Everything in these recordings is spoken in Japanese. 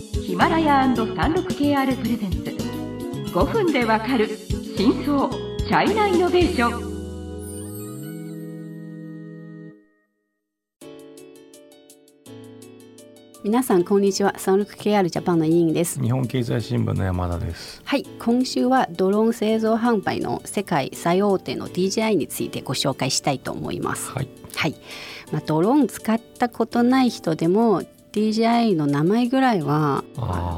ヒマラヤ &36KR プレゼンツ。5分でわかる真相チャイナイノベーション。皆さんこんにちは。サンルク KR ジャパンの委員です。日本経済新聞の山田です。はい。今週はドローン製造販売の世界最大手の DJI についてご紹介したいと思います。はい、はい。まあ、ドローン使ったことない人でも DJI の名前ぐらいは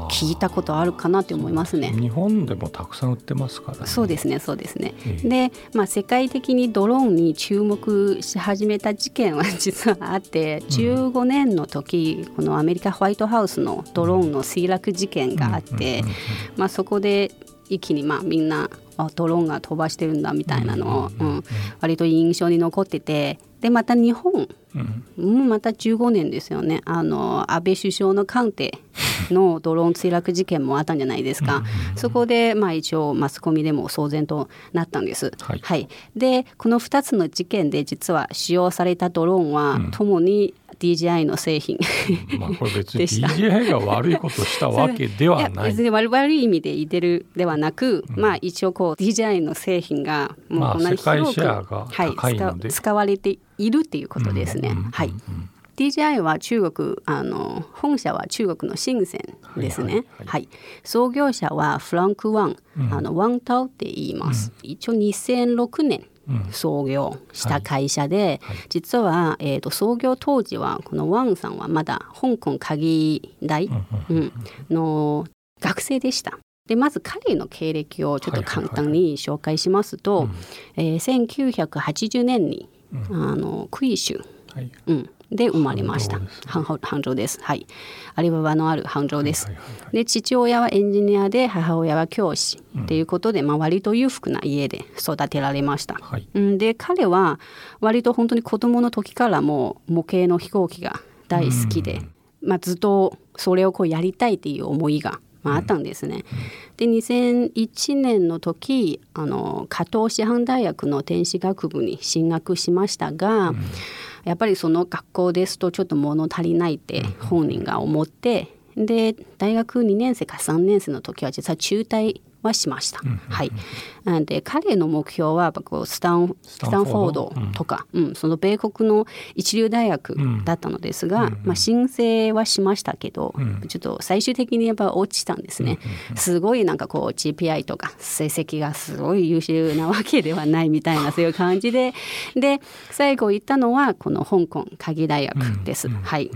聞いたことあるかなって思いますね。日本でもたくさん売ってますからね。そうですねそうですね。ええ。で、まあ、世界的にドローンに注目し始めた事件は 実はあって15年の時このアメリカホワイトハウスのドローンの墜落事件があって、うんうんうんまあ、そこで一気にまあみんなあドローンが飛ばしてるんだみたいなのを、うんうんうん。うん割と印象に残っててでまた日本うん。また15年ですよね。あの安倍首相の官邸のドローン墜落事件もあったんじゃないですか。そこでまあ一応マスコミでも騒然となったんです。はい。でこの2つの事件で実は使用されたドローンはともに DJI の製品、まあこれ別に DJI が悪いことしたわけではない。や別に悪悪い意味で言ってるではなく、まあ一応こう DJI の製品がもまあうこんなに広く、使われているっていうことですね。うんうんうんうん。はい。DJI は中国あの本社は中国の深センですね。はいいははい。はい。創業者はフランク・ワン、あのワンタオって言います。一応2006年創業した会社で、実は、えー、と創業当時はこのワンさんはまだ香港鍵大、うんの学生でした。でまず彼の経歴をちょっと簡単に紹介しますと、えー1980年に、あのクイ州、はい。うん、で生まれました。杭州ですね。はい。アリババのある杭州です、はいはいはいで父親はエンジニアで母親は教師。っていうことで、まあ、割と裕福な家で育てられました、はい。うん、で彼は割と本当に子供の時からもう模型の飛行機が大好きで、まあ、ずっとそれをこうやりたいっていう思いが、まあ、あったんですね。で2001年の時あの加藤師範大学の天使学部に進学しましたが、やっぱりその学校ですとちょっと物足りないって本人が思ってで大学2年生か3年生の時は実は中退はしました。はい、なんで彼の目標はこうスタンスタンフォード？とか、うん。その米国の一流大学だったのですが、まあ、申請はしましたけど、ちょっと最終的にやっぱ落ちたんですね。すごいなんかこう GPI とか成績がすごい優秀なわけではないみたいなそういう感じでで最後行ったのはこの香港鍵大学です。はい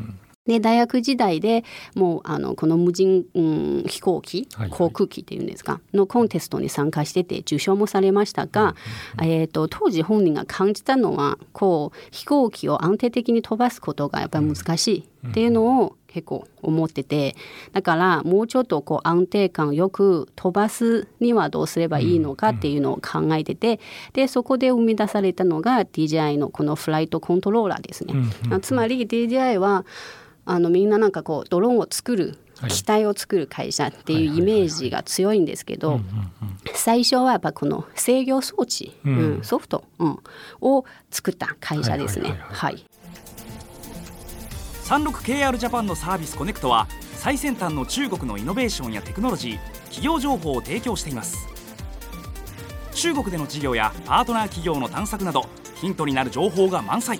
で大学時代でもうあのこの無人、うん、飛行機はいはい。航空機っていうんですかのコンテストに参加してて受賞もされましたが、えー、と当時本人が感じたのはこう飛行機を安定的に飛ばすことがやっぱり難しいっていうのを結構思っててだからもうちょっとこう安定感よく飛ばすにはどうすればいいのかっていうのを考えててでそこで生み出されたのが DJI のこのフライトコントローラーですね。あつまり DJI はあのみんななんかこうドローンを作るはい。機体を作る会社っていうイメージが強いんですけど最初はやっぱこの制御装置、うん。うんソフト、うん、を作った会社ですね。はい 36KR ジャパンのサービスコネクトは最先端の中国のイノベーションやテクノロジー企業情報を提供しています。中国での事業やパートナー企業の探索などヒントになる情報が満載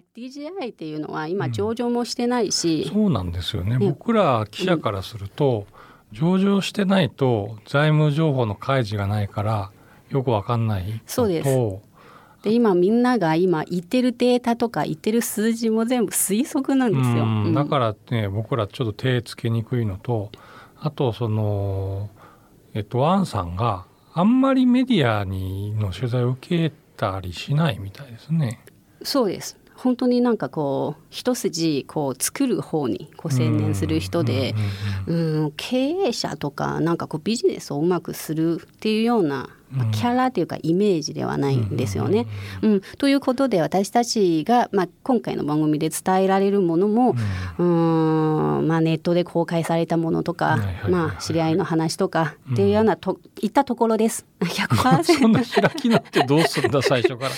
あ、DJI っていうのは今上場もしてないし、そうなんですよね。ね。僕ら記者からすると、上場してないと財務情報の開示がないからよくわかんないそうです。で今みんなが今言ってるデータとか言ってる数字も全部推測なんですよ。うん。うん。だからね僕らちょっと手つけにくいのとあとそのえっとワンさんがあんまりメディアにの取材を受けたりしないみたいですね。そうです本当になんかこう一筋こう作る方にこう専念する人で、うん経営者とかなんかこうビジネスをうまくするっていうようなまあ、キャラというかイメージではないんですよね。うんということで私たちが、まあ、今回の番組で伝えられるものも、うん。まあ、ネットで公開されたものとか、まあ、知り合いの話とかっていうようなと、いったところです。100%そんな開きなってどうするんだ最初から。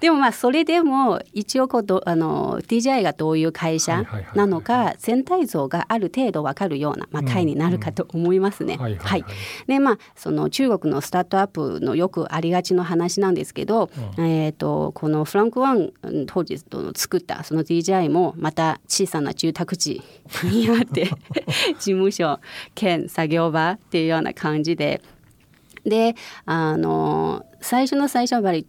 でもまあそれでも一応こうどあの DJI がどういう会社なのか全体像がある程度わかるような、まあ、回になるかと思いますね。はい、でまあその中国のスタートアップのよくありがちの話なんですけど、うん、えーと、このフランク・ワン当時作ったその DJI もまた小さな住宅地にあって 事務所兼作業場っていうような感じで。であの最初の最初はやっぱり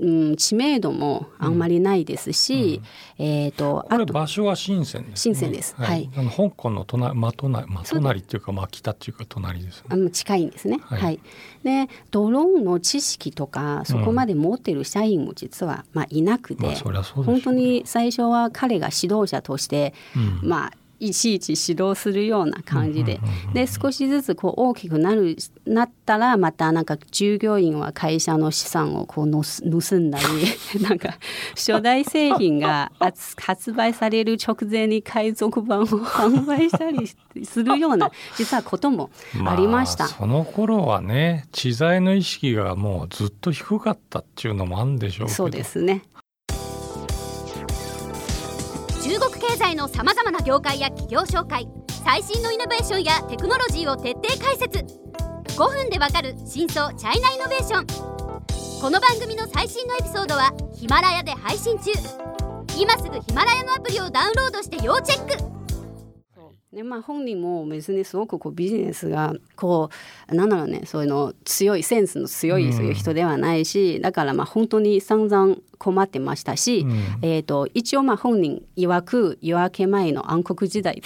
うん、知名度もあんまりないですし、うん、えっ、ー、とあと場所は深センです、ね、深センです。はい。あの香港の隣ま隣ま隣っていうかまあ北っていうか隣です、ね、あの近いんですね。はい。はい、でドローンの知識とかそこまで持ってる社員も実はまあいなくて、うんまあ、本当に最初は彼が指導者として、うん、まあいちいち指導するような感じで。で少しずつこう大きくなるなったらまたなんか従業員は会社の資産をこう盗んだり なんか初代製品が 発売される直前に海賊版を販売したりするような 実はこともありました、まあ、その頃はね知財の意識がもうずっと低かったっていうのもあるんでしょうそうですね経済のさまざまな業界や企業紹介最新のイノベーションやテクノロジーを徹底解説。5分でわかる真相チャイナイノベーション。この番組の最新のエピソードはヒマラヤで配信中。今すぐヒマラヤのアプリをダウンロードして要チェック。でまあ、本人も別にすごくこうビジネスがこうなんだろうねそういうの強いセンスの強いそういう人ではないし、うん、だからまあ本当に散々困ってましたし、うん、えーと、一応まあ本人曰く夜明け前の暗黒時代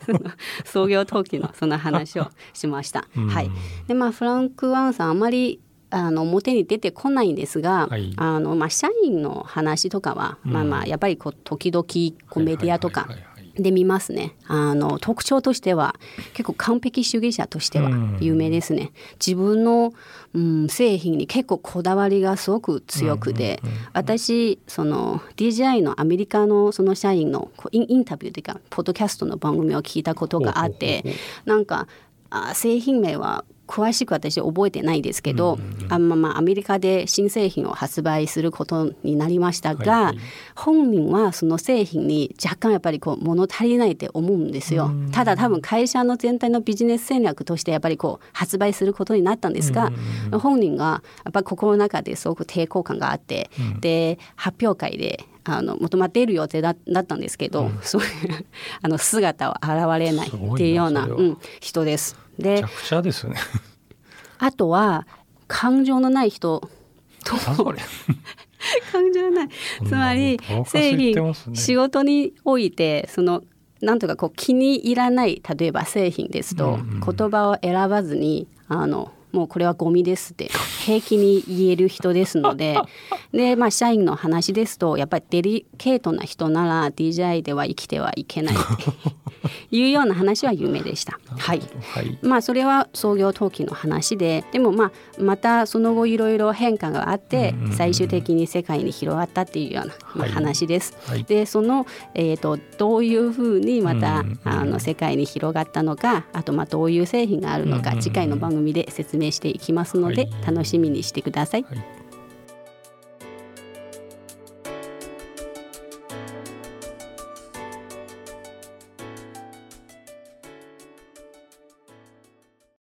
創業当期のその話をしました。うん、はい、でまあフランク・ワンさんあまりあの表に出てこないんですが、はい、あのまあ、社員の話とかは、まあまあやっぱりこう時々こうメディアとかで見ますね。あの特徴としては結構完璧主義者としては有名ですね、自分の、うん、製品に結構こだわりがすごく強くて、私その DJI のアメリカのその社員のインタビューというかポッドキャストの番組を聞いたことがあってなんかあ製品名は詳しく私覚えてないですけど、あままあアメリカで新製品を発売することになりましたが、はいはい、本人はその製品に若干やっぱりこう物足りないって思うんですよ。ただ多分会社の全体のビジネス戦略としてやっぱりこう発売することになったんですが、本人がやっぱり心の中ですごく抵抗感があって、で発表会であのもともと出る予定だったんですけど、うん、そういうあの姿を現れないっていうような、うん、人です。でめちゃくちゃですね。あとは感情のない人と。感情ない。つまり製品、ね、仕事においてそのなんとかこう気に入らない例えば製品ですと、うんうん、言葉を選ばずにあのもうこれはゴミですって平気に言える人ですので で、まあ、社員の話ですとやっぱりデリケートな人なら DJI では生きてはいけないっていうような話は有名でした。はい、はい、まあそれは創業登記の話ででもまあまたその後いろいろ変化があって最終的に世界に広がったっていうような、まあ、話です。はい、でその、えーと、どういうふうにまたあの世界に広がったのかあとまあどういう製品があるのか次回の番組で説明していきますので、楽しみにしてください